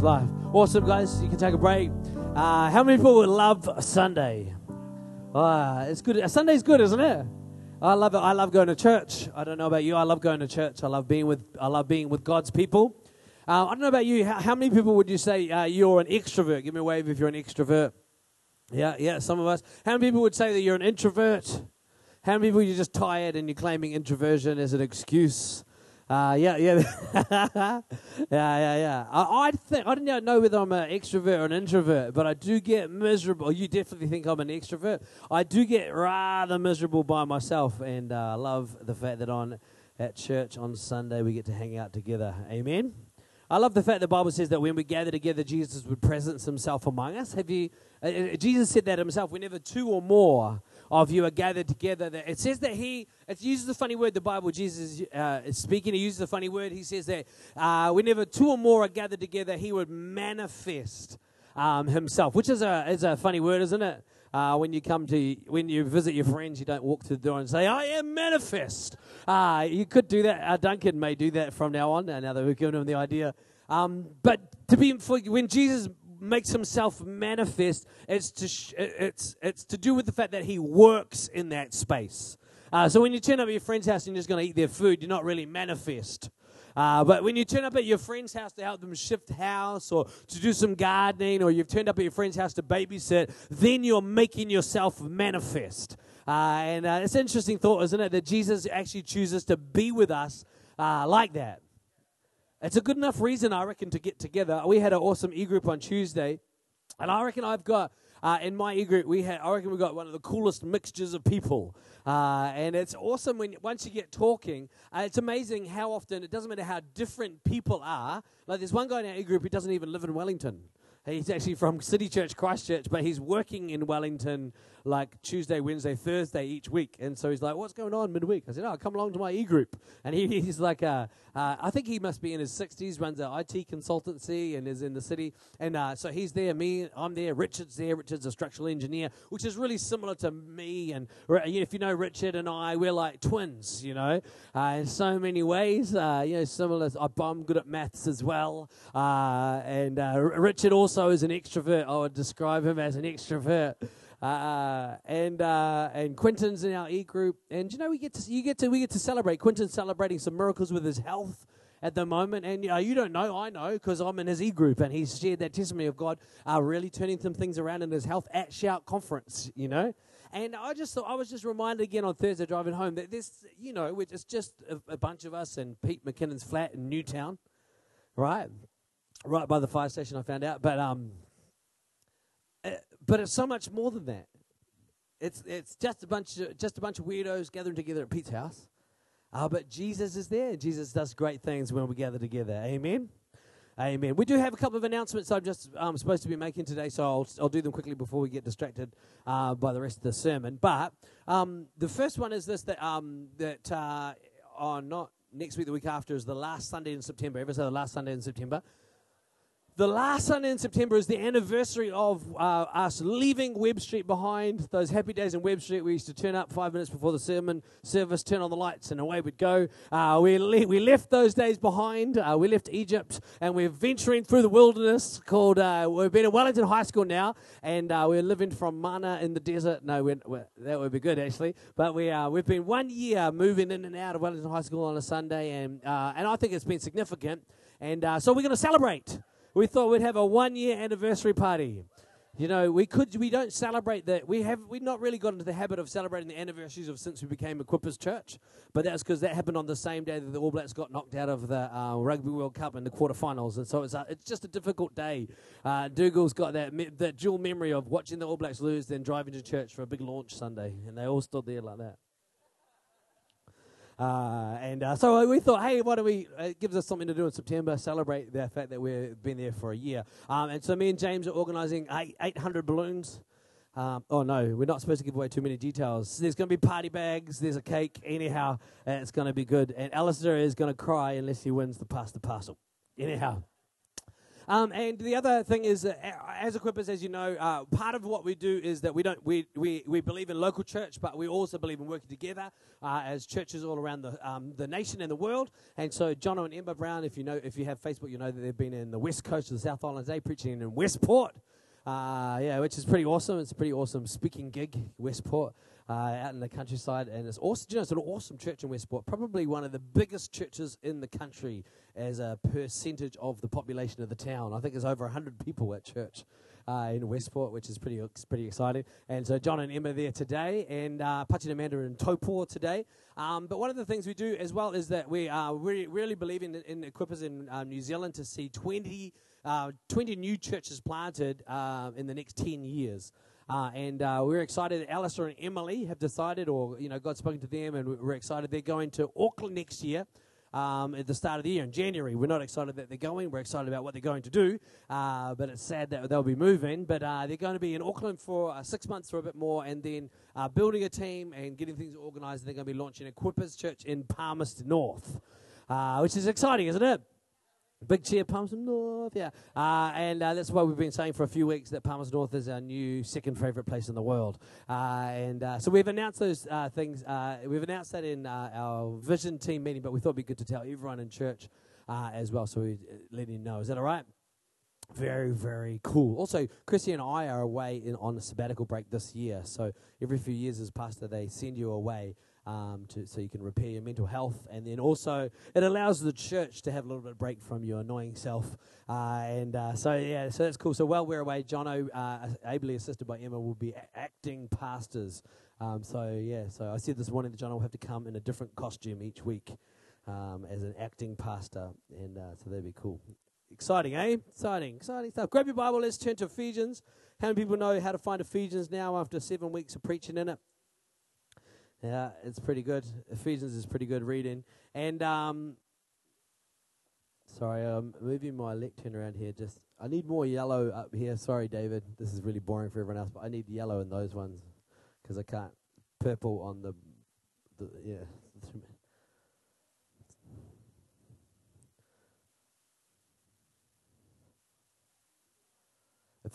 church life. Awesome, guys. You can take a break. Uh, how many people would love Sunday? Uh, it's good. Sunday's good, isn't it? I love it. I love going to church. I don't know about you. I love going to church. I love being with. I love being with God's people. Uh, I don't know about you. How, how many people would you say uh, you're an extrovert? Give me a wave if you're an extrovert. Yeah, yeah. Some of us. How many people would say that you're an introvert? How many people are just tired and you're claiming introversion as an excuse? Uh, yeah, yeah, yeah, yeah, yeah. I, I think I don't know whether I'm an extrovert or an introvert, but I do get miserable. You definitely think I'm an extrovert. I do get rather miserable by myself, and I uh, love the fact that on at church on Sunday we get to hang out together. Amen. I love the fact the Bible says that when we gather together, Jesus would presence Himself among us. Have you? Uh, uh Jesus said that Himself. Whenever two or more of you are gathered together. That It says that he, it uses a funny word, the Bible, Jesus uh, is speaking, he uses a funny word. He says that uh, whenever two or more are gathered together, he would manifest um, himself, which is a, is a funny word, isn't it? Uh, when you come to when you visit your friends, you don't walk to the door and say, "I am manifest." Uh, you could do that. Uh, Duncan may do that from now on. Now that we've given him the idea, um, but to be for, when Jesus makes himself manifest, it's to, sh- it's, it's to do with the fact that he works in that space. Uh, so when you turn up at your friend's house and you're just going to eat their food, you're not really manifest. Uh, but when you turn up at your friend's house to help them shift house or to do some gardening or you've turned up at your friend's house to babysit, then you're making yourself manifest. Uh, and uh, it's an interesting thought, isn't it, that Jesus actually chooses to be with us uh, like that. It's a good enough reason, I reckon, to get together. We had an awesome e group on Tuesday, and I reckon I've got. Uh, in my e group, we had I reckon we got one of the coolest mixtures of people, uh, and it's awesome when once you get talking. Uh, it's amazing how often it doesn't matter how different people are. Like there's one guy in our e group who doesn't even live in Wellington. He's actually from City Church Christchurch, but he's working in Wellington like Tuesday, Wednesday, Thursday each week. And so he's like, What's going on midweek? I said, Oh, come along to my e group. And he, he's like, uh, uh, I think he must be in his 60s, runs an IT consultancy and is in the city. And uh, so he's there, me, I'm there, Richard's there. Richard's a structural engineer, which is really similar to me. And if you know Richard and I, we're like twins, you know, uh, in so many ways. Uh, you know, similar. I'm good at maths as well. Uh, and Richard also is an extrovert. I would describe him as an extrovert. Uh, and uh, and Quentin's in our e group, and you know we get to you get to we get to celebrate. Quentin's celebrating some miracles with his health at the moment, and uh, you don't know, I know, because I'm in his e group, and he's shared that testimony of God uh, really turning some things around in his health at Shout Conference, you know. And I just thought I was just reminded again on Thursday driving home that this, you know, it's just a, a bunch of us and Pete McKinnon's flat in Newtown, right, right by the fire station. I found out, but um, but it's so much more than that. It's it's just a bunch of just a bunch of weirdos gathering together at Pete's house. Uh, but Jesus is there. Jesus does great things when we gather together. Amen. Amen. We do have a couple of announcements I'm just um, supposed to be making today, so I'll, I'll do them quickly before we get distracted uh, by the rest of the sermon. But um, the first one is this that um, that uh, on not next week, the week after is the last Sunday in September. Ever say the last Sunday in September? The last Sunday in September is the anniversary of uh, us leaving Webb Street behind. Those happy days in Webb Street, we used to turn up five minutes before the sermon service, turn on the lights, and away we'd go. Uh, we, le- we left those days behind. Uh, we left Egypt, and we're venturing through the wilderness. Called uh, we've been at Wellington High School now, and uh, we're living from manna in the desert. No, we're, we're, that would be good actually. But we uh, we've been one year moving in and out of Wellington High School on a Sunday, and and I think it's been significant. And so we're going to celebrate we thought we'd have a one year anniversary party. You know, we could we don't celebrate that. We have we've not really got into the habit of celebrating the anniversaries of since we became Equippers Church, but that's because that happened on the same day that the All Blacks got knocked out of the uh, Rugby World Cup in the quarterfinals, and so it's uh, it's just a difficult day. Uh, Dougal's got that me- that dual memory of watching the All Blacks lose, then driving to church for a big launch Sunday, and they all stood there like that. Uh, and uh, so we thought, hey, why don't we? Uh, it gives us something to do in September, celebrate the fact that we've been there for a year. Um, and so me and James are organising 800 balloons. Um, oh no, we're not supposed to give away too many details. There's going to be party bags. There's a cake. Anyhow, it's going to be good. And Alistair is going to cry unless he wins the pasta parcel. Anyhow. Um, and the other thing is, uh, as equippers, as you know, uh, part of what we do is that we don't we, we, we believe in local church, but we also believe in working together uh, as churches all around the um, the nation and the world. And so, John and Emma Brown, if you know if you have Facebook, you know that they've been in the west coast of the South Island today, preaching in Westport. Uh, yeah, which is pretty awesome. It's a pretty awesome speaking gig, Westport uh, out in the countryside, and it's awesome. You know, it's an awesome church in Westport, probably one of the biggest churches in the country as a percentage of the population of the town. I think there's over hundred people at church. Uh, in Westport, which is pretty pretty exciting. And so John and Emma there today, and uh, and Amanda in Taupo today. Um, but one of the things we do as well is that we are really, really believing in, in equippers in um, New Zealand to see 20, uh, 20 new churches planted uh, in the next 10 years. Uh, and uh, we're excited that Alistair and Emily have decided, or, you know, God's spoken to them, and we're excited they're going to Auckland next year. Um, at the start of the year in January. We're not excited that they're going. We're excited about what they're going to do, uh, but it's sad that they'll be moving. But uh, they're going to be in Auckland for uh, six months or a bit more, and then uh, building a team and getting things organised. They're going to be launching Equippers Church in Palmerston North, uh, which is exciting, isn't it? Big cheer, Palmerston North, yeah. Uh, and uh, that's why we've been saying for a few weeks that Palmerston North is our new second favourite place in the world. Uh, and uh, so we've announced those uh, things. Uh, we've announced that in our vision team meeting, but we thought it'd be good to tell everyone in church as well. So we let you know. Is that all right? Very, very cool. Also, Chrissy and I are away in, on a sabbatical break this year. So every few years as pastor, they send you away um, to, so you can repair your mental health. And then also, it allows the church to have a little bit of break from your annoying self. Uh, and uh, so, yeah, so that's cool. So while we're away, Jono, uh, ably assisted by Emma, will be acting pastors. Um, so, yeah, so I said this morning that Jono will have to come in a different costume each week um, as an acting pastor. And uh, so that'd be cool. Exciting, eh? Exciting, exciting stuff. Grab your Bible, let's turn to Ephesians. How many people know how to find Ephesians now after seven weeks of preaching in it? Yeah, it's pretty good. Ephesians is pretty good reading. And um, sorry, I'm moving my lectern around here. Just I need more yellow up here. Sorry, David. This is really boring for everyone else, but I need yellow in those ones because I can't purple on the, the yeah.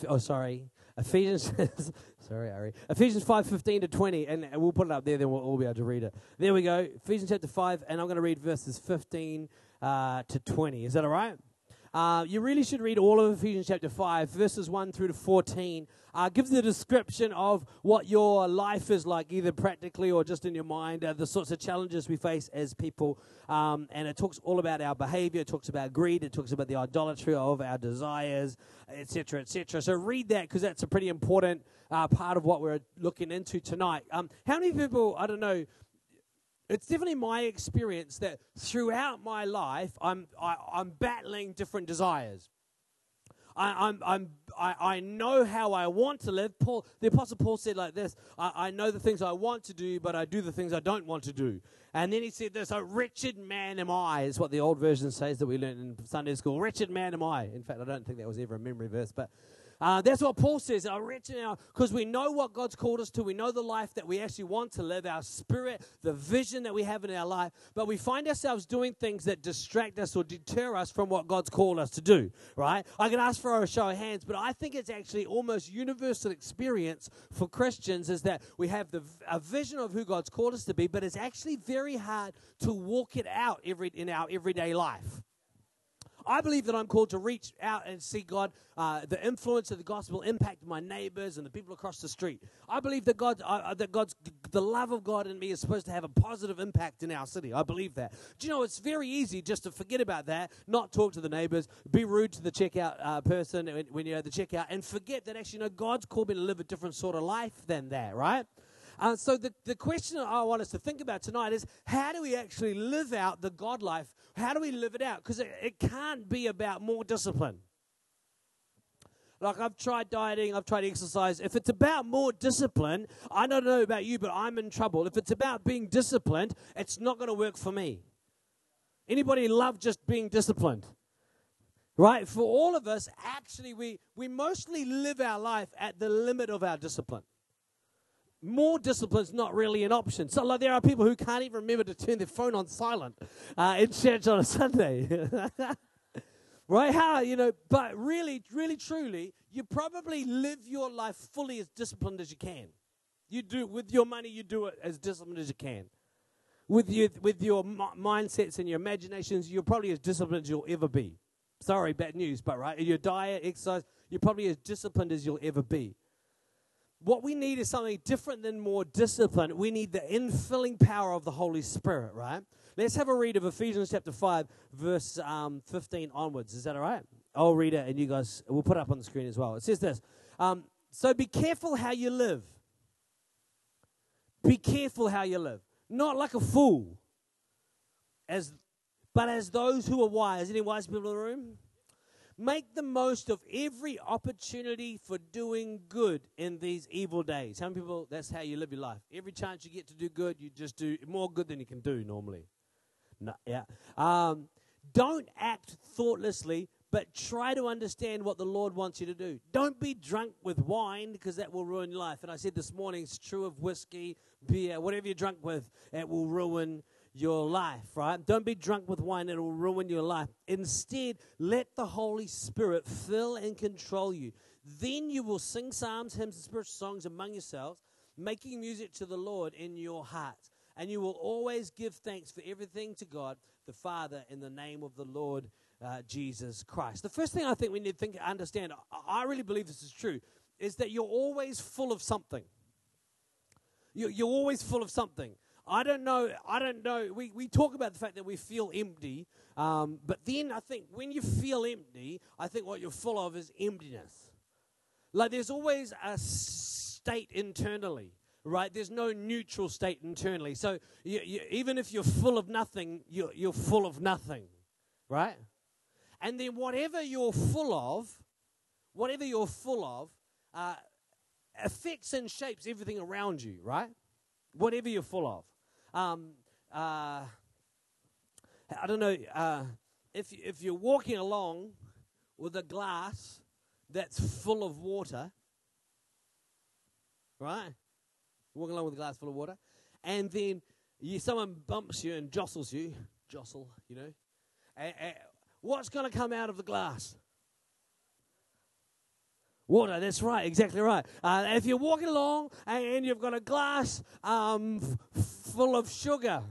Oh, sorry. Ephesians, sorry, Ari. Ephesians 5, 15 to 20, and we'll put it up there, then we'll all be able to read it. There we go. Ephesians chapter 5, and I'm going to read verses 15 uh, to 20. Is that all right? Uh, you really should read all of Ephesians chapter 5, verses 1 through to 14. Uh, gives the description of what your life is like, either practically or just in your mind, uh, the sorts of challenges we face as people. Um, and it talks all about our behavior, it talks about greed, it talks about the idolatry of our desires, etc., etc. So read that because that's a pretty important uh, part of what we're looking into tonight. Um, how many people, I don't know, it's definitely my experience that throughout my life, I'm, I, am i am battling different desires. I, I'm, I'm, I, I know how I want to live. Paul, the Apostle Paul said like this I, I know the things I want to do, but I do the things I don't want to do. And then he said this, a wretched man am I, is what the old version says that we learned in Sunday school. Wretched man am I. In fact, I don't think that was ever a memory verse, but uh, that's what Paul says. Our wretched now, because we know what God's called us to. We know the life that we actually want to live, our spirit, the vision that we have in our life. But we find ourselves doing things that distract us or deter us from what God's called us to do. Right? I can ask for a show of hands, but I think it's actually almost universal experience for Christians is that we have the a vision of who God's called us to be, but it's actually very hard to walk it out every in our everyday life. I believe that I'm called to reach out and see God, uh, the influence of the gospel impact my neighbors and the people across the street. I believe that God, uh, uh, that God's, the love of God in me is supposed to have a positive impact in our city. I believe that. Do you know it's very easy just to forget about that, not talk to the neighbors, be rude to the checkout uh, person when, when you're at the checkout, and forget that actually, you know, God's called me to live a different sort of life than that, right? Uh, so the, the question I want us to think about tonight is how do we actually live out the God life? How do we live it out? Because it, it can't be about more discipline. Like I've tried dieting, I've tried exercise. If it's about more discipline, I don't know about you, but I'm in trouble. If it's about being disciplined, it's not going to work for me. Anybody love just being disciplined? Right? For all of us, actually, we, we mostly live our life at the limit of our discipline more discipline is not really an option. So like, there are people who can't even remember to turn their phone on silent uh, in church on a Sunday. Right? How, you know, but really, really, truly, you probably live your life fully as disciplined as you can. You do, with your money, you do it as disciplined as you can. With your, with your mindsets and your imaginations, you're probably as disciplined as you'll ever be. Sorry, bad news, but right? Your diet, exercise, you're probably as disciplined as you'll ever be. What we need is something different than more discipline. We need the infilling power of the Holy Spirit, right? Let's have a read of Ephesians chapter 5, verse um, 15 onwards. Is that all right? I'll read it and you guys, we'll put it up on the screen as well. It says this um, So be careful how you live. Be careful how you live. Not like a fool, as, but as those who are wise. Any wise people in the room? Make the most of every opportunity for doing good in these evil days. Some people, that's how you live your life. Every chance you get to do good, you just do more good than you can do normally. No, yeah. Um, don't act thoughtlessly, but try to understand what the Lord wants you to do. Don't be drunk with wine because that will ruin your life. And I said this morning, it's true of whiskey, beer, whatever you're drunk with, it will ruin your life, right? Don't be drunk with wine, it will ruin your life. Instead, let the Holy Spirit fill and control you. Then you will sing psalms, hymns, and spiritual songs among yourselves, making music to the Lord in your hearts and you will always give thanks for everything to God the Father in the name of the Lord uh, Jesus Christ. The first thing I think we need to think, understand, I, really believe this is true, is that you're always full of something. You're always full of something. I don't know. I don't know. We, we talk about the fact that we feel empty, um, but then I think when you feel empty, I think what you're full of is emptiness. Like there's always a state internally right? There's no neutral state internally. So you, you, even if you're full of nothing, you're, you're full of nothing, right? And then whatever you're full of, whatever you're full of, uh, affects and shapes everything around you, right? Whatever you're full of. Um, uh, I don't know uh, if if you're walking along with a glass that's full of water, right? walking along with a glass full of water, and then you, someone bumps you and jostles you, jostle, you know, and, and what's going to come out of the glass? Water, that's right, exactly right. Uh, if you're walking along and, you've got a glass um, f- full of sugar,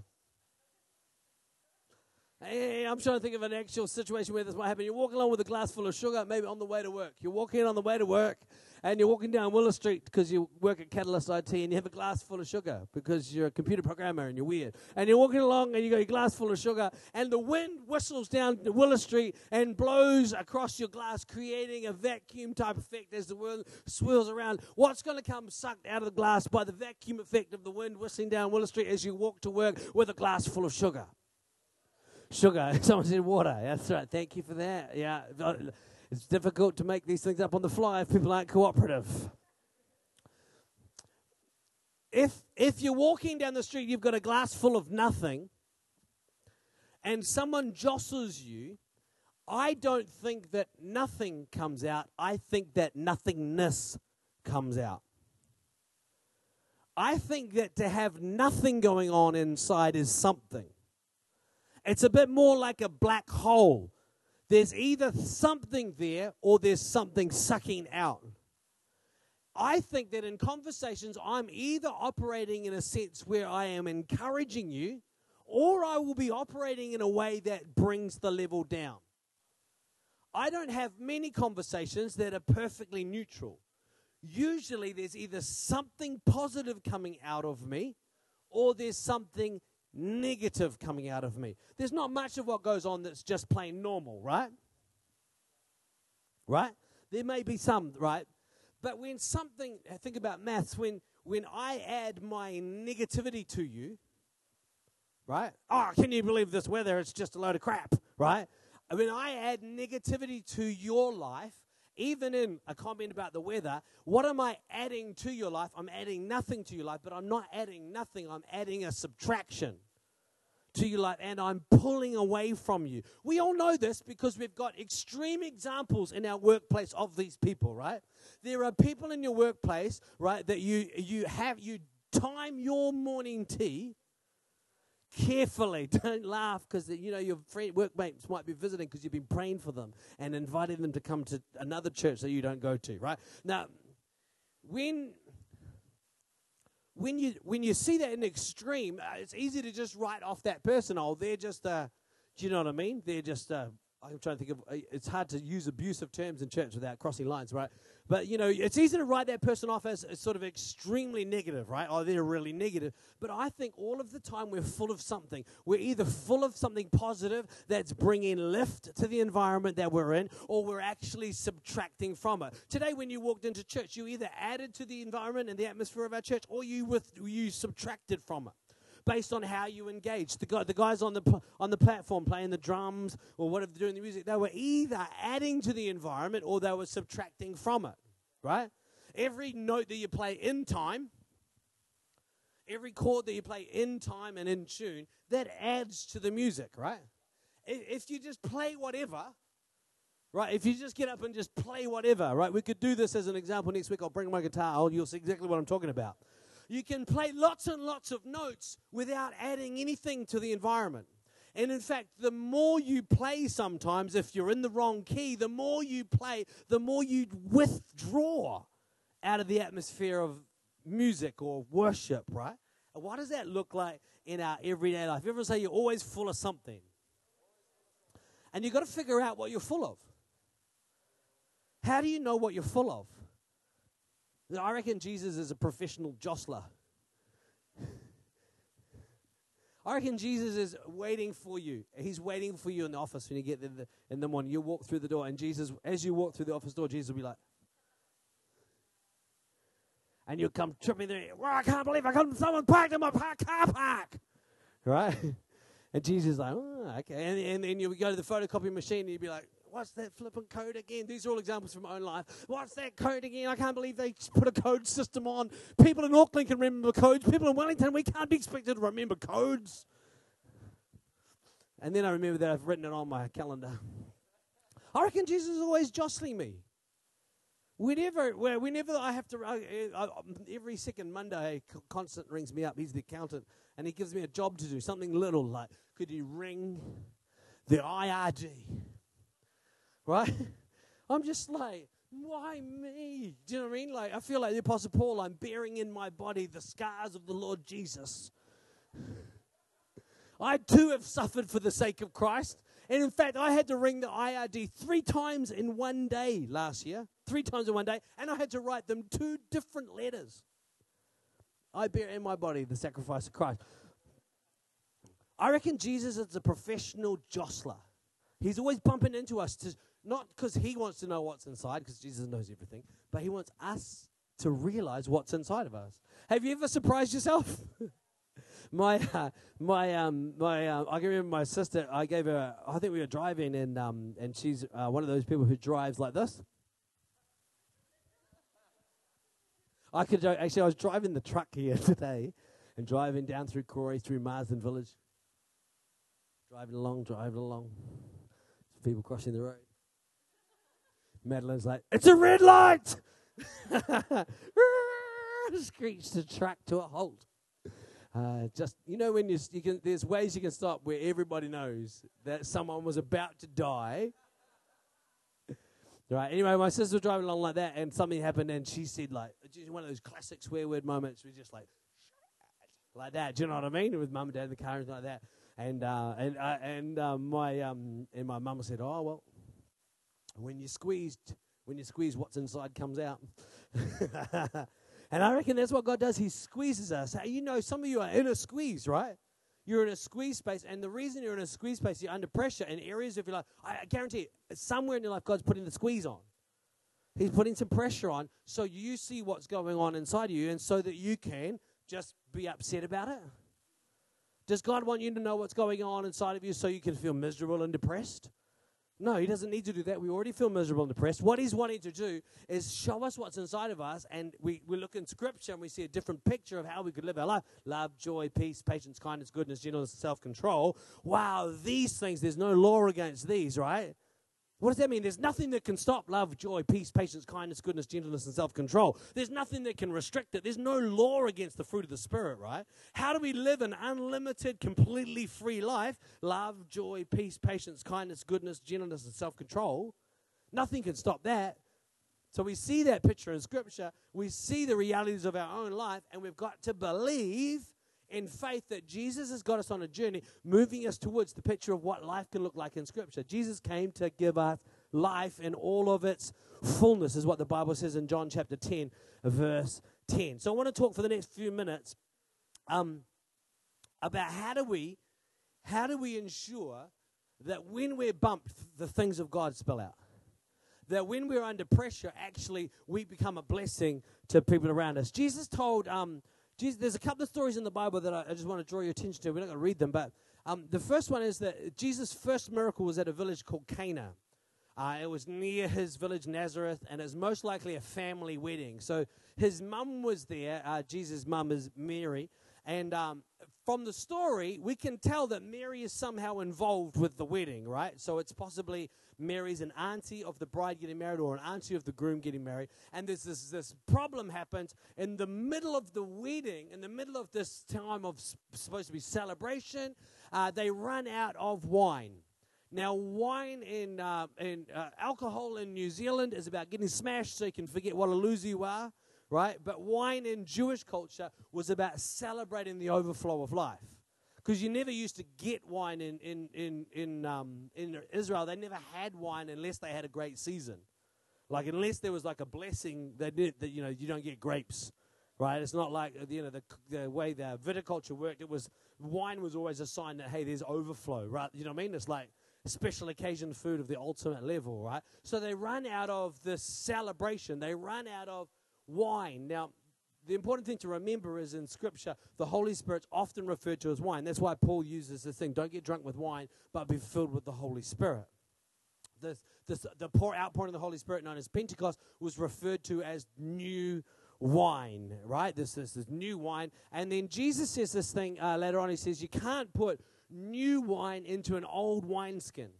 I'm trying to think of an actual situation where this might happen. You're walking along with a glass full of sugar, maybe on the way to work. You're walking on the way to work, and you're walking down Willis Street because you work at Catalyst IT and you have a glass full of sugar because you're a computer programmer and you're weird. And you're walking along and you got your glass full of sugar, and the wind whistles down Willis Street and blows across your glass, creating a vacuum type effect as the wind swirls around. What's going to come sucked out of the glass by the vacuum effect of the wind whistling down Willis Street as you walk to work with a glass full of sugar? Sugar. Someone said water. That's right. Thank you for that. Yeah. It's difficult to make these things up on the fly if people aren't cooperative. If, if you're walking down the street, you've got a glass full of nothing, and someone jostles you, I don't think that nothing comes out. I think that nothingness comes out. I think that to have nothing going on inside is something. It's a bit more like a black hole there's either something there or there's something sucking out. I think that in conversations, I'm either operating in a sense where I am encouraging you, or I will be operating in a way that brings the level down. I don't have many conversations that are perfectly neutral. Usually, there's either something positive coming out of me, or there's something negative coming out of me. There's not much of what goes on that's just plain normal, right? Right? There may be some, right? But when something, think about maths, when, when I add my negativity to you, right? Oh, can you believe this weather? It's just a load of crap, right? When I add negativity to your life, even in a comment about the weather, what am I adding to your life? I'm adding nothing to your life, but I'm not adding nothing, I'm adding a subtraction to your life, and I'm pulling away from you. We all know this because we've got extreme examples in our workplace of these people, right? There are people in your workplace, right, that you you have you time your morning tea carefully. Don't laugh because you know your friend, workmates might be visiting because you've been praying for them and inviting them to come to another church that you don't go to. Right now, when when you when you see that in extreme, uh, it's easy to just write off that person. Oh, they're just uh, do you know what I mean? They're just uh, I'm trying to think of. It's hard to use abusive terms in church without crossing lines, right? But you know, it's easy to write that person off as, as sort of extremely negative, right? Oh, they're really negative. But I think all of the time we're full of something. We're either full of something positive that's bringing lift to the environment that we're in, or we're actually subtracting from it. Today, when you walked into church, you either added to the environment and the atmosphere of our church, or you with you subtracted from it based on how you engage. The, guy, the guys on the, on the platform playing the drums or whatever they're doing the music, they were either adding to the environment or they were subtracting from it, right? Every note that you play in time, every chord that you play in time and in tune, that adds to the music, right? If you just play whatever, right? If you just get up and just play whatever, right? We could do this as an example next week. I'll bring my guitar. You'll see exactly what I'm talking about. You can play lots and lots of notes without adding anything to the environment. And in fact, the more you play sometimes, if you're in the wrong key, the more you play, the more you withdraw out of the atmosphere of music or worship, right? And what does that look like in our everyday life? Everyone say you're always full of something. And you've got to figure out what you're full of. How do you know what you're full of? I reckon Jesus is a professional jostler. I reckon Jesus is waiting for you. He's waiting for you in the office when you get there in the morning. You walk through the door, and Jesus, as you walk through the office door, Jesus will be like, and you'll come tripping there. Well, I can't believe I come. Someone parked in my park, car park, right? And Jesus is like, oh, okay. And, and then you go to the photocopy machine, and you'd be like, What's that flipping code again? These are all examples from my own life. What's that code again? I can't believe they put a code system on. People in Auckland can remember codes. People in Wellington, we can't be expected to remember codes. And then I remember that I've written it on my calendar. I reckon Jesus is always jostling me. Whenever, whenever I have to, uh, uh, every second Monday, Constant rings me up. He's the accountant, and he gives me a job to do, something little like, could you ring the IRD? Right? I'm just like, why me? Do you know what I mean? Like, I feel like the Apostle Paul, I'm bearing in my body the scars of the Lord Jesus. I too have suffered for the sake of Christ. And in fact, I had to ring the IRD three times in one day last year. Three times in one day. And I had to write them two different letters. I bear in my body the sacrifice of Christ. I reckon Jesus is a professional jostler. He's always bumping into us to not because he wants to know what's inside, because Jesus knows everything, but he wants us to realize what's inside of us. Have you ever surprised yourself? my uh, my um my uh, I can remember my sister. I gave her. I think we were driving, and um and she's uh, one of those people who drives like this. I could actually. I was driving the truck here today, and driving down through Karori, through Marsden Village. Driving along, driving along. People crossing the road. Madeline's like, it's a red light! Screeched the truck to a halt. Uh, just you know when you, you can there's ways you can stop where everybody knows that someone was about to die right anyway my sister was driving along like that and something happened and she said like one of those classic swear word moments We're just like like that do you know what i mean with mum and dad in the car and like that and uh, and uh, and uh, my um, and my mum said oh well when you squeezed, when you squeeze, what's inside comes out. and I reckon that's what God does. He squeezes us. You know, some of you are in a squeeze, right? You're in a squeeze space, and the reason you're in a squeeze space, you're under pressure in areas of your life. I guarantee somewhere in your life, God's putting the squeeze on. He's putting some pressure on so you see what's going on inside of you, and so that you can just be upset about it. Does God want you to know what's going on inside of you so you can feel miserable and depressed? No, he doesn't need to do that. We already feel miserable and depressed. What he's wanting to do is show us what's inside of us, and we, we look in Scripture and we see a different picture of how we could live our life love, joy, peace, patience, kindness, goodness, gentleness, self control. Wow, these things, there's no law against these, right? What does that mean? There's nothing that can stop love, joy, peace, patience, kindness, goodness, gentleness, and self control. There's nothing that can restrict it. There's no law against the fruit of the Spirit, right? How do we live an unlimited, completely free life? Love, joy, peace, patience, kindness, goodness, gentleness, and self control. Nothing can stop that. So we see that picture in Scripture. We see the realities of our own life, and we've got to believe in faith that Jesus has got us on a journey, moving us towards the picture of what life can look like in Scripture. Jesus came to give us life in all of its fullness, is what the Bible says in John chapter 10, verse 10. So I want to talk for the next few minutes um, about how do we how do we ensure that when we're bumped, the things of God spill out that when we're under pressure, actually, we become a blessing to people around us. Jesus told um, Jesus, there's a couple of stories in the Bible that I, I just want to draw your attention to. We're not going to read them, but um, the first one is that Jesus' first miracle was at a village called Cana. Uh, it was near his village Nazareth, and it's most likely a family wedding. So his mum was there. Uh, Jesus' mum is Mary, and um, from the story, we can tell that Mary is somehow involved with the wedding, right? So it's possibly Mary's an auntie of the bride getting married or an auntie of the groom getting married. And there's this, this problem happens in the middle of the wedding, in the middle of this time of supposed to be celebration, uh, they run out of wine. Now, wine in, uh, in uh, alcohol in New Zealand is about getting smashed so you can forget what a loser you are right? But wine in Jewish culture was about celebrating the overflow of life. Because you never used to get wine in, in, in, in, um, in Israel. They never had wine unless they had a great season. Like, unless there was like a blessing, they did, that, you know, you don't get grapes, right? It's not like, you know, the, the way the viticulture worked. It was, wine was always a sign that, hey, there's overflow, right? You know what I mean? It's like, special occasion food of the ultimate level, right? So they run out of this celebration. They run out of wine. Now, the important thing to remember is in Scripture, the Holy Spirit's often referred to as wine. That's why Paul uses this thing don't get drunk with wine, but be filled with the Holy Spirit. This, this, the pour outpouring of the Holy Spirit, known as Pentecost, was referred to as new wine, right? This, this is new wine. And then Jesus says this thing uh, later on. He says, You can't put new wine into an old wineskin.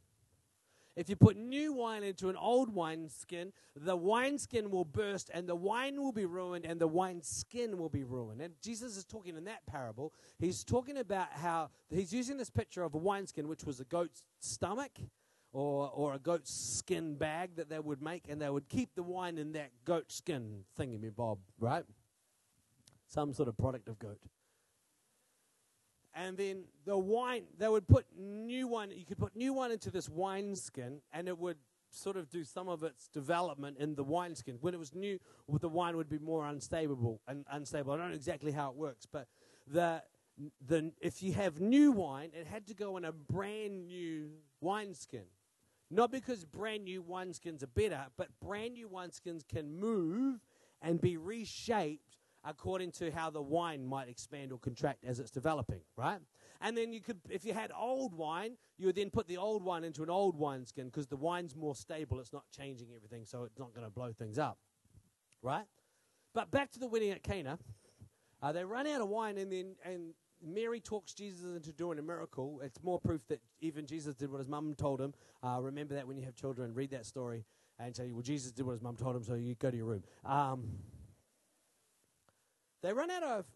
If you put new wine into an old wineskin, the wineskin will burst and the wine will be ruined and the wineskin will be ruined. And Jesus is talking in that parable. He's talking about how he's using this picture of a wineskin, which was a goat's stomach or, or a goat's skin bag that they would make, and they would keep the wine in that goat skin thingy, Bob, right? Some sort of product of goat and then the wine they would put new wine you could put new wine into this wineskin and it would sort of do some of its development in the wineskin. When it was new the wine would be more unstable and unstable. I don't know exactly how it works but the the if you have new wine it had to go in a brand new wineskin. Not because brand new wineskins are better but brand new wineskins can move and be reshaped according to how the wine might expand or contract as it's developing, right? And then you could, if you had old wine, you would then put the old wine into an old wineskin because the wine's more stable. It's not changing everything, so it's not going to blow things up, right? But back to the wedding at Cana. Uh, they run out of wine, and then and Mary talks Jesus into doing a miracle. It's more proof that even Jesus did what his mum told him. Uh, remember that when you have children, read that story and say, "Well, Jesus did what his mum told him, so you go to your room." Um, they run out of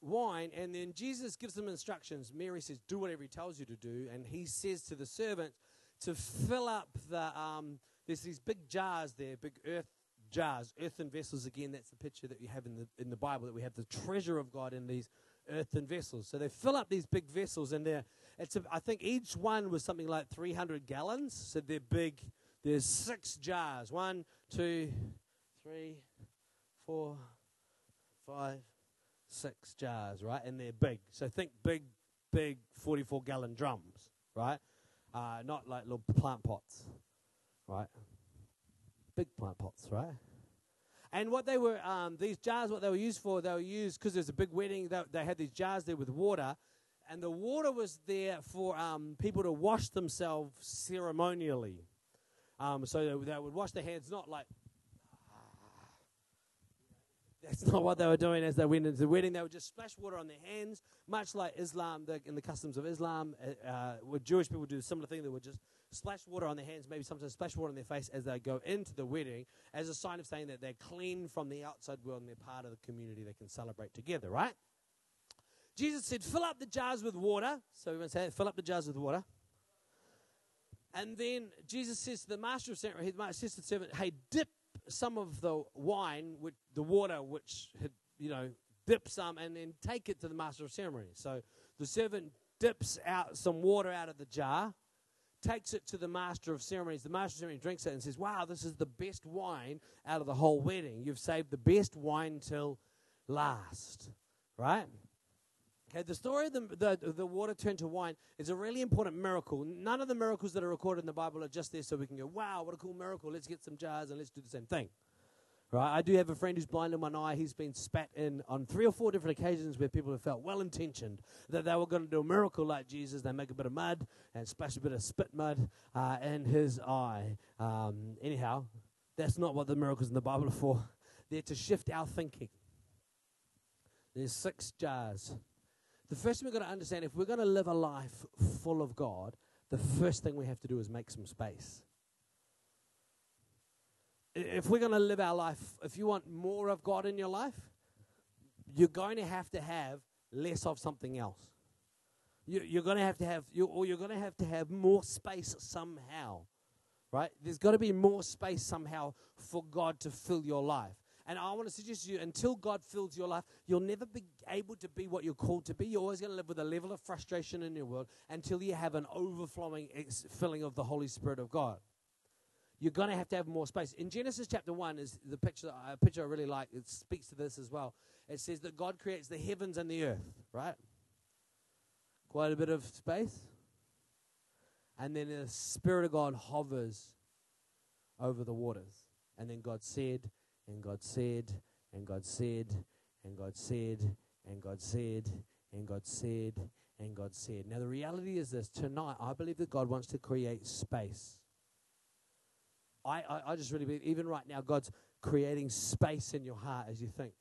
wine, and then Jesus gives them instructions. Mary says, Do whatever he tells you to do. And he says to the servant to fill up the, um, there's these big jars there, big earth jars, earthen vessels. Again, that's the picture that we have in the, in the Bible, that we have the treasure of God in these earthen vessels. So they fill up these big vessels, and they're, it's a, I think each one was something like 300 gallons. So they're big. There's six jars. One, two, three, four, five, six jars, right? And they're big. So think big, big 44 gallon drums, right? Uh, not like little plant pots, right? Big plant pots, right? And what they were, um, these jars, what they were used for, they were used because there's a big wedding. They, they, had these jars there with water, and the water was there for um, people to wash themselves ceremonially. Um, so they, they, would wash their hands, not like that's not what they were doing as they went into the wedding. They would just splash water on their hands, much like Islam, the, in the customs of Islam. Uh, uh, Jewish people do a similar thing. They would just splash water on their hands, maybe sometimes splash water on their face as they go into the wedding, as a sign of saying that they're clean from the outside world and they're part of the community they can celebrate together, right? Jesus said, fill up the jars with water. So everyone say, fill up the jars with water. And then Jesus says to the master of ceremony, he says to the servant, hey, dip some of the wine, with the water which had, you know, dip some and then take it to the master of ceremony. So the servant dips out some water out of the jar, takes it to the master of ceremonies. The master of ceremonies drinks it and says, Wow, this is the best wine out of the whole wedding. You've saved the best wine till last. Right? Okay, the story of the, the, the water turned to wine is a really important miracle. None of the miracles that are recorded in the Bible are just there so we can go, wow, what a cool miracle. Let's get some jars and let's do the same thing. Right? I do have a friend who's blind in one eye. He's been spat in on three or four different occasions where people have felt well intentioned that they were going to do a miracle like Jesus. They make a bit of mud and splash a bit of spit mud uh, in his eye. Um, anyhow, that's not what the miracles in the Bible are for. They're to shift our thinking. There's six jars the first thing we've got to understand if we're going to live a life full of God, the first thing we have to do is make some space. If we're going to live our life, if you want more of God in your life, you're going to have to have less of something else. You, are going to have to have, you, or you're going to have to have more space somehow, right? There's got to be more space somehow for God to fill your life. And I want to suggest to you until God fills your life, you'll never be able to be what you're called to be. You're always going to live with a level of frustration in your world until you have an overflowing filling of the Holy Spirit of God. You're going to have to have more space. In Genesis chapter 1 is the picture, a picture I really like. It speaks to this as well. It says that God creates the heavens and the earth, right? Quite a bit of space. And then the Spirit of God hovers over the waters. And then God said, and God said, and God said, and God said, and God said, and God said, and God said. Now, the reality is this tonight, I believe that God wants to create space. I, I, I just really believe, even right now, God's creating space in your heart as you think.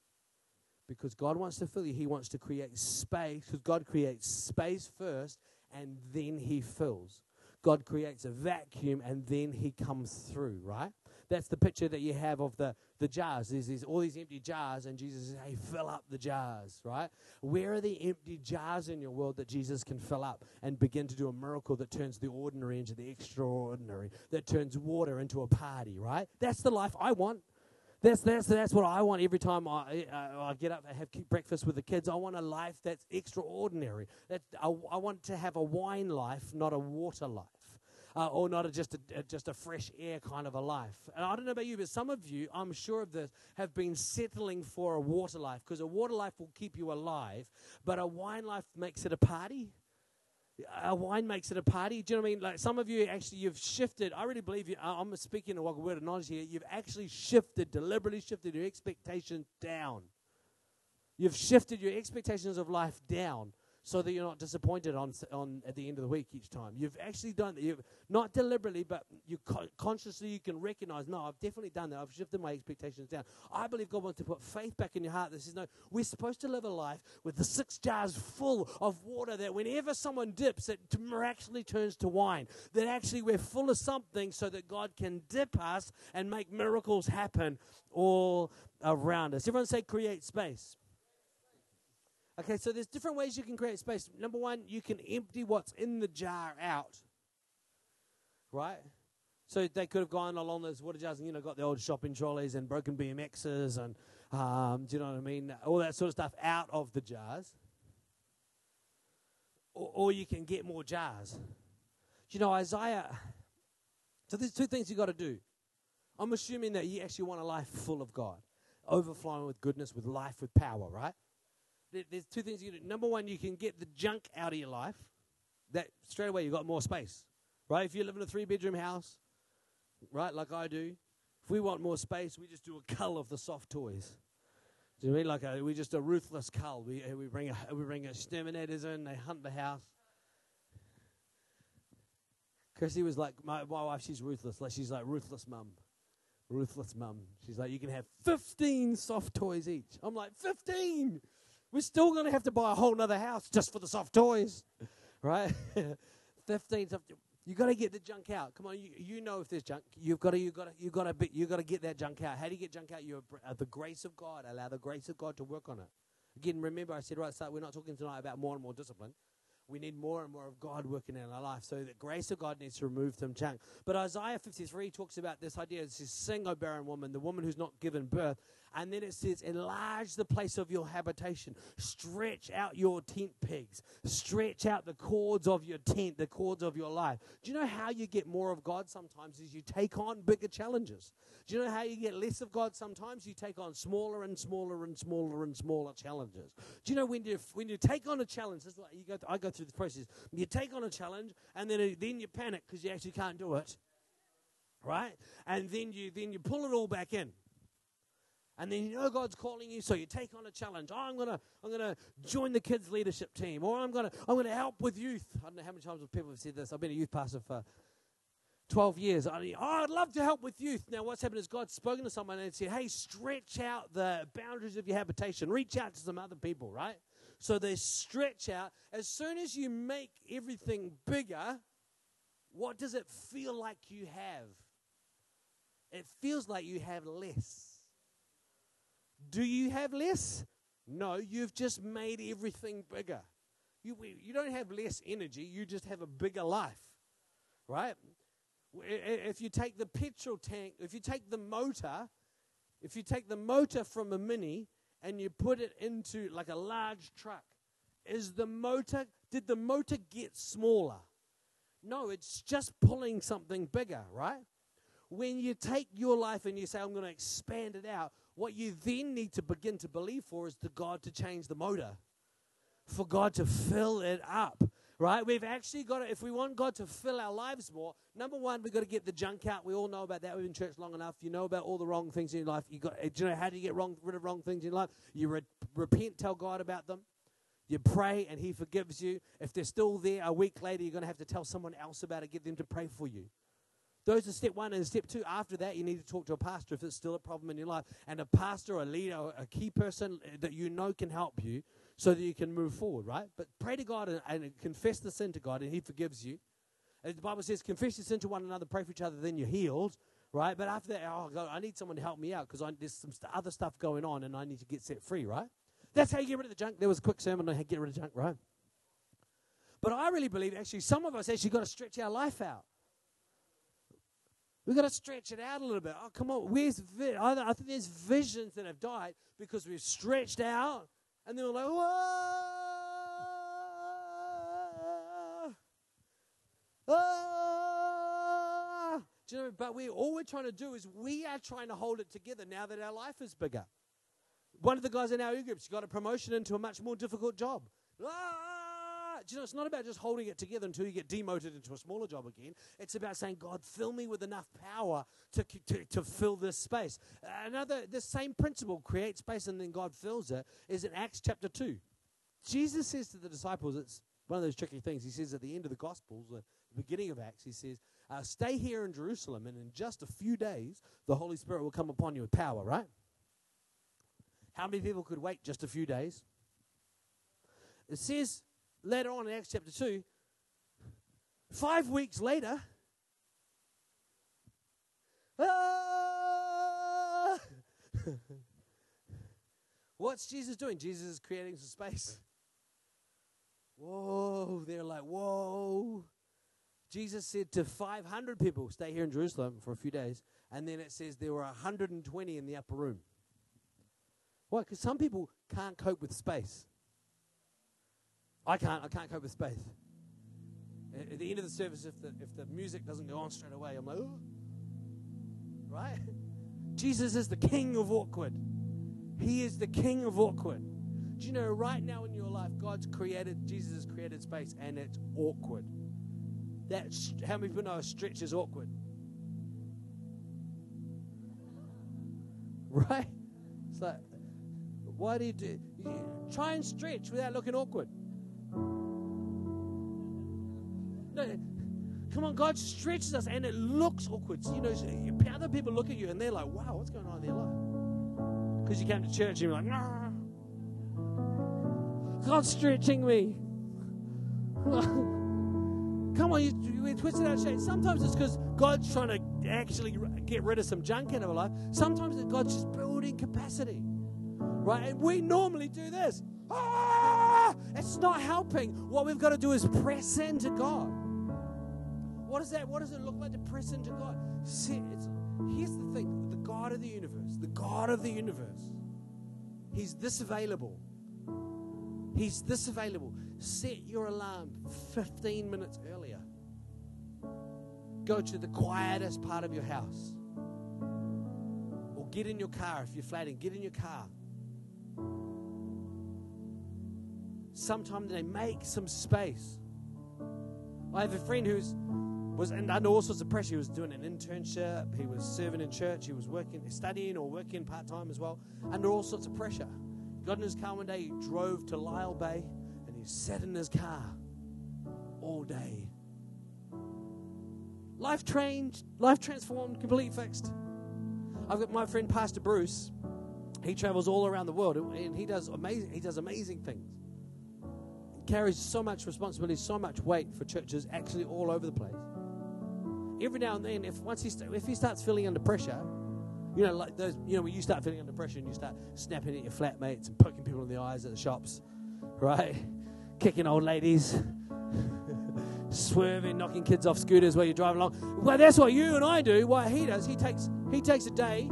Because God wants to fill you, He wants to create space, because God creates space first, and then He fills. God creates a vacuum, and then He comes through, right? That's the picture that you have of the, the jars. There's, all these empty jars, and Jesus says, Hey, fill up the jars, right? Where are the empty jars in your world that Jesus can fill up and begin to do a miracle that turns the ordinary into the extraordinary, that turns water into a party, right? That's the life I want. That's, that's, that's what I want every time I, uh, I get up and have breakfast with the kids. I want a life that's extraordinary. That I, I want to have a wine life, not a water life uh, or not a, just, a, just a fresh air kind of a life. And I don't know about you, but some of you, I'm sure of this, have been settling for a water life because a water life will keep you alive, but a wine life makes it a party a wine makes it a party. Do you know what I mean? Like some of you actually, you've shifted. I really believe you. I'm speaking a word of knowledge here. You've actually shifted, deliberately shifted your expectations down. You've shifted your expectations of life down so that you're not disappointed on, on at the end of the week each time. You've actually done that. You've not deliberately, but you co- consciously you can recognize. No, I've definitely done that. I've shifted my expectations down. I believe God wants to put faith back in your heart. This is no. We're supposed to live a life with the six jars full of water. That whenever someone dips, it miraculously turns to wine. That actually we're full of something, so that God can dip us and make miracles happen all around us. Everyone say, create space. Okay, so there's different ways you can create space. Number one, you can empty what's in the jar out. Right? So they could have gone along those water jars and, you know, got the old shopping trolleys and broken BMXs and, um, do you know what I mean? All that sort of stuff out of the jars. Or, or you can get more jars. You know, Isaiah. So there's two things you got to do. I'm assuming that you actually want a life full of God, overflowing with goodness, with life, with power, right? There's two things you can do. Number one, you can get the junk out of your life. That straight away you've got more space, right? If you live in a three bedroom house, right, like I do, if we want more space, we just do a cull of the soft toys. Do you mean like a, we just a ruthless cull? We uh, we bring a, we bring exterminators in, they hunt the house. Chrissy was like, my, my wife, she's ruthless. Like she's like ruthless mum, ruthless mum. She's like, you can have fifteen soft toys each. I'm like, fifteen. We're still going to have to buy a whole nother house just for the soft toys, right? 15. You got to get the junk out. Come on, you, you know if there's junk, you've got to you got to you got to you got to get that junk out. How do you get junk out? You uh, the grace of God. Allow the grace of God to work on it. Again, remember I said right start. We're not talking tonight about more and more discipline. We need more and more of God working in our life. So the grace of God needs to remove some junk. But Isaiah 53 talks about this idea. It says, Sing, O barren woman, the woman who's not given birth. And then it says, enlarge the place of your habitation. Stretch out your tent pegs. Stretch out the cords of your tent, the cords of your life. Do you know how you get more of God sometimes is you take on bigger challenges. Do you know how you get less of God sometimes? You take on smaller and smaller and smaller and smaller challenges. Do you know when you when you take on a challenge, this is what you go I go through the process. You take on a challenge and then then you panic because you actually can't do it. Right? And then you then you pull it all back in and then you know God's calling you, so you take on a challenge. Oh, I'm gonna, I'm gonna join the kids leadership team, or I'm gonna, I'm gonna help with youth. I don't know how many times people have said this. I've been a youth pastor for 12 years. I, oh, I'd love to help with youth. Now, what's happened is God's spoken to someone and said, hey, stretch out the boundaries of your habitation. Reach out to some other people, right? So they stretch out. As soon as you make everything bigger, what does it feel like you have? It feels like you have less. Do you have less? No, you've just made everything bigger. You, you don't have less energy, you just have a bigger life, right? If you take the petrol tank, if you take the motor, if you take the motor from a mini and you put it into like a large truck, is the motor, did the motor get smaller? No, it's just pulling something bigger, right? When you take your life and you say, I'm going to expand it out, what you then need to begin to believe for is the God to change the motor, for God to fill it up. Right? We've actually got to, if we want God to fill our lives more, number one, we've got to get the junk out. We all know about that. We've been church long enough. You know about all the wrong things in your life. You got, do you know how do you get wrong, rid of wrong things in your life? You re- repent, tell God about them. You pray, and He forgives you. If they're still there a week later, you're going to have to tell someone else about it, get them to pray for you. Those are step one. And step two, after that, you need to talk to a pastor if it's still a problem in your life. And a pastor, a leader, a key person that you know can help you so that you can move forward, right? But pray to God and, and confess the sin to God, and He forgives you. And the Bible says, confess your sin to one another, pray for each other, then you're healed, right? But after that, oh, God, I need someone to help me out because there's some st- other stuff going on and I need to get set free, right? That's how you get rid of the junk. There was a quick sermon on how to get rid of junk, right? But I really believe actually some of us actually got to stretch our life out. We've got to stretch it out a little bit. Oh, come on. Where's vi- I, think there's visions that have died because we've stretched out and then we're like, whoa. Ah. You know, but we all we're trying to do is we are trying to hold it together now that our life is bigger. One of the guys in our e groups got a promotion into a much more difficult job. Ah do you know, it's not about just holding it together until you get demoted into a smaller job again. It's about saying, God, fill me with enough power to, to, to fill this space. Another, the same principle, create space and then God fills it, is in Acts chapter 2. Jesus says to the disciples, it's one of those tricky things. He says at the end of the Gospels, the beginning of Acts, he says, uh, Stay here in Jerusalem, and in just a few days, the Holy Spirit will come upon you with power, right? How many people could wait just a few days? It says later on in Acts chapter 2, five weeks later, what's Jesus doing? Jesus is creating some space. Whoa, they're like, whoa. Jesus said to 500 people, stay here in Jerusalem for a few days. And then it says there were 120 in the upper room. Why? Because some people can't cope with space. I can't. I can't cope with space. At the end of the service, if the if the music doesn't go on straight away, I'm like, right? Jesus is the king of awkward. He is the king of awkward. Do you know right now in your life, God's created, Jesus has created space, and it's awkward. That's how many people know a stretch is awkward? Right? It's like, why do you do? You try and stretch without looking awkward. Come on, God stretches us and it looks awkward. You know, other people look at you and they're like, wow, what's going on in their life? Because you came to church and you're like, nah. God's stretching me. Come on, you, we twist it out of shape. Sometimes it's because God's trying to actually get rid of some junk in our life. Sometimes God's just building capacity. Right? And we normally do this. Ah! It's not helping. What we've got to do is press into God. What is that? What does it look like to press into God? See, here's the thing the God of the universe, the God of the universe, He's this available. He's this available. Set your alarm 15 minutes earlier. Go to the quietest part of your house. Or get in your car if you're flatting, get in your car. Sometime they make some space. I have a friend who's was under all sorts of pressure. He was doing an internship, he was serving in church, he was working, studying or working part time as well, under all sorts of pressure. He got in his car one day, he drove to Lyall Bay, and he sat in his car all day. Life changed, life transformed, completely fixed. I've got my friend Pastor Bruce. He travels all around the world and he does amazing he does amazing things. Carries so much responsibility, so much weight for churches actually all over the place every now and then, if once he st- if he starts feeling under pressure, you know, like those, you know, when you start feeling under pressure and you start snapping at your flatmates and poking people in the eyes at the shops, right? Kicking old ladies, swerving, knocking kids off scooters while you're driving along. Well, that's what you and I do. What he does, he takes he takes a day,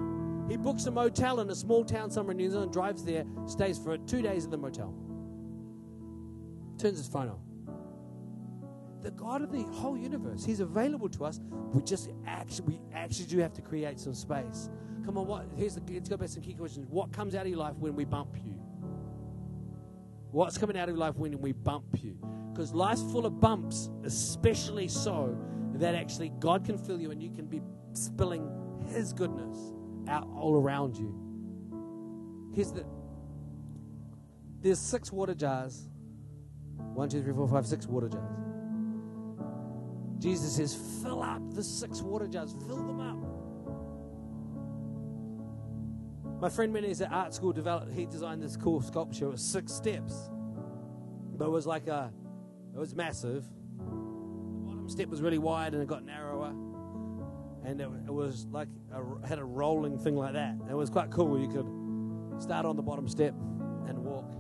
he books a motel in a small town somewhere in New Zealand, drives there, stays for two days in the motel, turns his phone on the God of the whole universe. He's available to us. We just actually, we actually do have to create some space. Come on, what? Here's the. Let's go back to some key questions. What comes out of your life when we bump you? What's coming out of your life when we bump you? Because life's full of bumps, especially so that actually God can fill you and you can be spilling His goodness out all around you. Here's the. There's six water jars. One, two, three, four, five, six water jars. Jesus says, fill up the six water jars, fill them up. My friend, when he's at art school, developed, he designed this cool sculpture. It was six steps, but it was like a, it was massive. The bottom step was really wide and it got narrower, and it, it was like a, had a rolling thing like that. It was quite cool. You could start on the bottom step and walk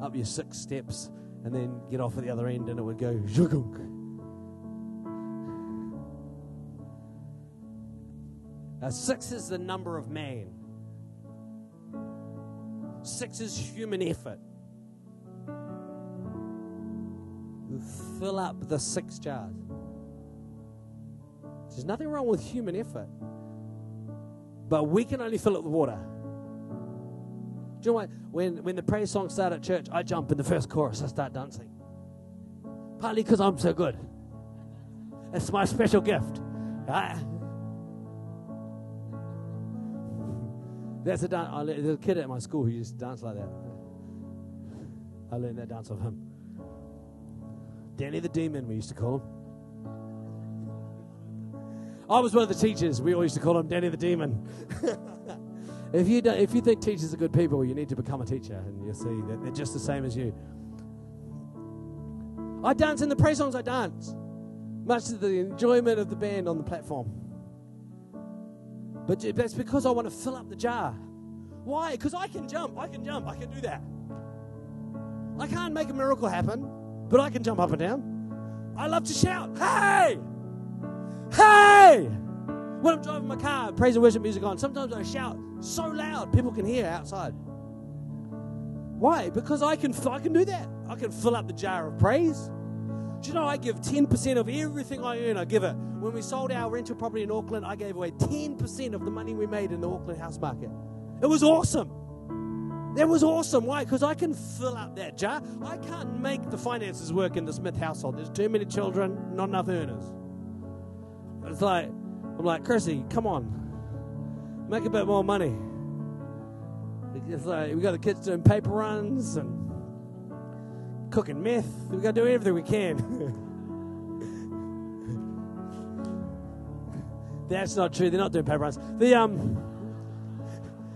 up your six steps, and then get off at the other end, and it would go zhugunk. Uh, six is the number of man. Six is human effort. You fill up the six jars. There's nothing wrong with human effort. But we can only fill up the water. Do you know what? When, when the praise song started at church, I jump in the first chorus, I start dancing. Partly because I'm so good. It's my special gift. Right? There's a, there's a kid at my school who used to dance like that. I learned that dance off him. Danny the Demon, we used to call him. I was one of the teachers. We always used to call him Danny the Demon. if you if you think teachers are good people, you need to become a teacher, and you'll see that they're just the same as you. I dance in the praise songs. I dance, much to the enjoyment of the band on the platform. But that's because I want to fill up the jar. Why? Because I can jump. I can jump. I can do that. I can't make a miracle happen, but I can jump up and down. I love to shout, hey! Hey! When I'm driving my car, praise and worship music on, sometimes I shout so loud people can hear outside. Why? Because I can, I can do that. I can fill up the jar of praise. You know I give 10% of everything I earn? I give it. When we sold our rental property in Auckland, I gave away 10% of the money we made in the Auckland house market. It was awesome. That was awesome. Why? Because I can fill up that jar. I can't make the finances work in the Smith household. There's too many children, not enough earners. It's like, I'm like, Chrissy, come on. Make a bit more money. It's like, we got the kids doing paper runs and cooking meth. We got to do everything we can. That's not true. They're not doing paper runs. The um,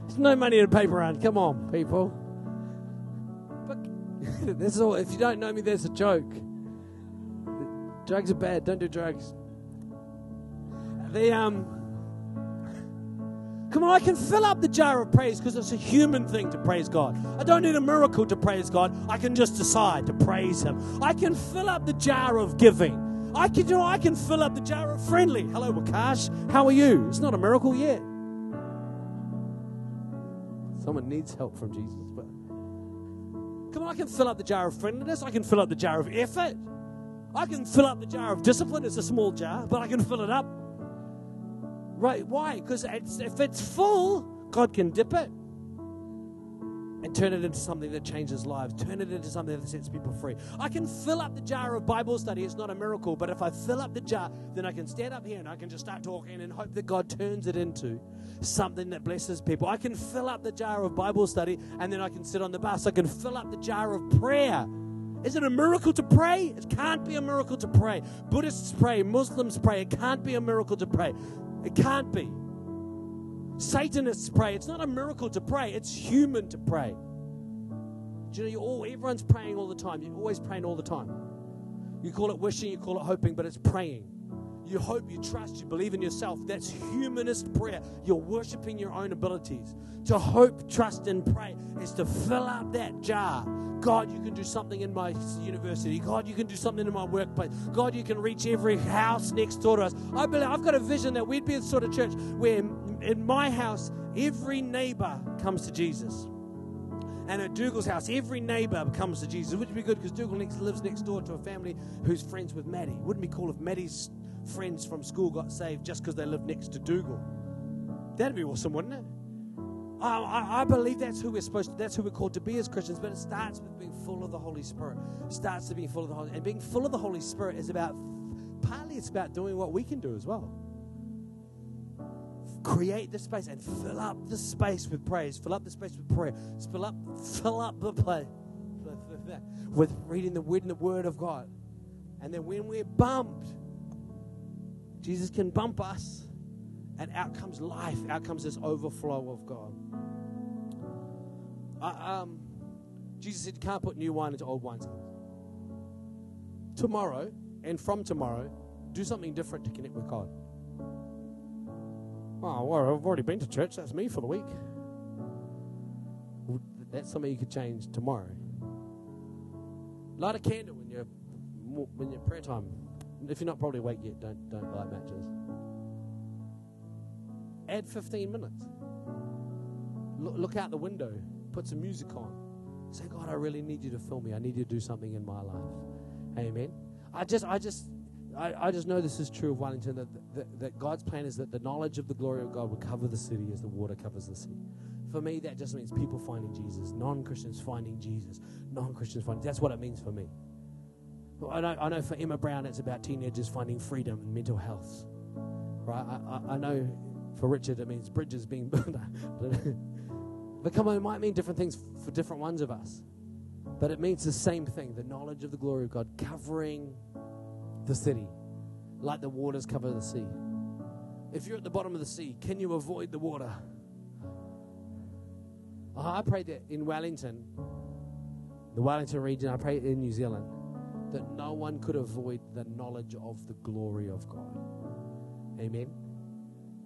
there's no money in a paper run. Come on, people. But is all. If you don't know me, there's a joke. drugs are bad. Don't do drugs. The um. Come on, I can fill up the jar of praise because it's a human thing to praise God. I don't need a miracle to praise God. I can just decide to praise Him. I can fill up the jar of giving. I can, you know, I can fill up the jar of friendly. Hello, Wakash. How are you? It's not a miracle yet. Someone needs help from Jesus, but come on, I can fill up the jar of friendliness. I can fill up the jar of effort. I can fill up the jar of discipline. It's a small jar, but I can fill it up. Right? Why? Because if it's full, God can dip it and turn it into something that changes lives, turn it into something that sets people free. I can fill up the jar of Bible study. It's not a miracle, but if I fill up the jar, then I can stand up here and I can just start talking and hope that God turns it into something that blesses people. I can fill up the jar of Bible study and then I can sit on the bus. I can fill up the jar of prayer. Is it a miracle to pray? It can't be a miracle to pray. Buddhists pray, Muslims pray. It can't be a miracle to pray. It can't be. Satanists pray. It's not a miracle to pray, it's human to pray. Do you know, you all, everyone's praying all the time. You're always praying all the time. You call it wishing, you call it hoping, but it's praying. You hope, you trust, you believe in yourself. That's humanist prayer. You're worshiping your own abilities. To hope, trust, and pray is to fill up that jar. God, you can do something in my university. God, you can do something in my workplace. God, you can reach every house next door to us. I believe I've got a vision that we'd be the sort of church where in my house, every neighbor comes to Jesus. And at Dougal's house, every neighbor comes to Jesus, which would be good because Dougal lives next door to a family who's friends with Maddie. Wouldn't be cool if Maddie's friends from school got saved just because they lived next to Dougal. That'd be awesome, wouldn't it? I, I, I, believe that's who we're supposed to, that's who we're called to be as Christians, but it starts with being full of the Holy Spirit. It starts to being full of the Holy And being full of the Holy Spirit is about, partly it's about doing what we can do as well. Create the space and fill up the space with praise. Fill up the space with prayer. Fill up, fill up the place with reading the word, and the word of God. And then when we're bumped, Jesus can bump us, and out comes life, out comes this overflow of God. Um, Jesus said, You can't put new wine into old wineskins. Tomorrow, and from tomorrow, do something different to connect with God. Oh, well, I've already been to church. That's me for the week. That's something you could change tomorrow. Light a candle when you're when you're prayer time. If you're not probably awake yet, don't don't light matches. Add 15 minutes. Look, look out the window. Put some music on. Say, God, I really need you to fill me. I need you to do something in my life. Amen. I just, I just, I, I just know this is true of Wellington that, that, that God's plan is that the knowledge of the glory of God will cover the city as the water covers the sea. For me, that just means people finding Jesus, non Christians finding Jesus, non Christians finding. That's what it means for me. I know, I know for Emma Brown, it's about teenagers finding freedom and mental health. Right? I, I, I know for Richard, it means bridges being built. but come on, it might mean different things for different ones of us. But it means the same thing the knowledge of the glory of God covering the city, like the waters cover the sea. If you're at the bottom of the sea, can you avoid the water? I pray that in Wellington, the Wellington region, I pray in New Zealand, that no one could avoid the knowledge of the glory of God. Amen.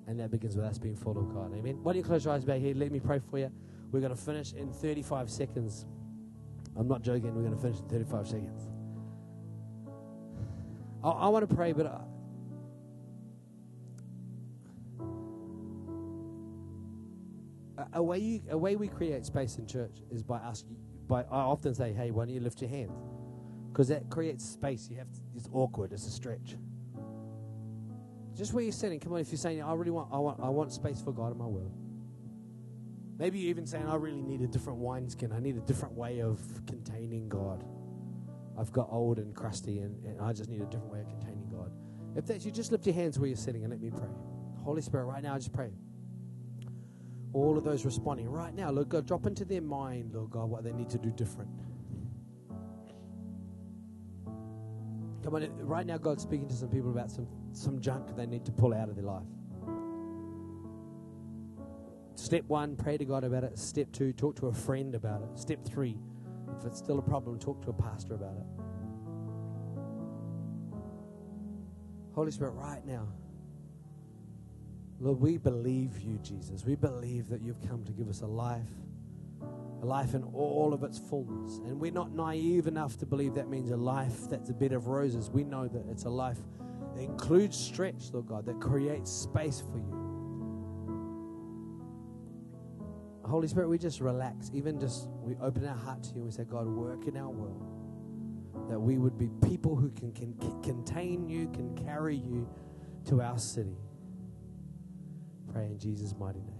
And that begins with us being full of God. Amen. Why don't you close your eyes back here? Let me pray for you. We're going to finish in 35 seconds. I'm not joking. We're going to finish in 35 seconds. I, I want to pray, but. I, a way, you, a way we create space in church is by asking. By I often say, "Hey, why don't you lift your hands?" Because that creates space. You have to, it's awkward. It's a stretch. Just where you're sitting. Come on, if you're saying, "I really want, I want, I want space for God in my world." Maybe you're even saying, "I really need a different wineskin. I need a different way of containing God. I've got old and crusty, and, and I just need a different way of containing God." If that's you, just lift your hands where you're sitting and let me pray. Holy Spirit, right now, I just pray. All of those responding right now, Lord God, drop into their mind, Lord God, what they need to do different. Come on, right now, God's speaking to some people about some, some junk they need to pull out of their life. Step one, pray to God about it. Step two, talk to a friend about it. Step three, if it's still a problem, talk to a pastor about it. Holy Spirit, right now, Lord, we believe you, Jesus. We believe that you've come to give us a life, a life in all of its fullness. And we're not naive enough to believe that means a life that's a bed of roses. We know that it's a life that includes stretch, Lord God, that creates space for you. Holy Spirit, we just relax. Even just, we open our heart to you and we say, God, work in our world. That we would be people who can, can, can contain you, can carry you to our city. Pray in Jesus' mighty name.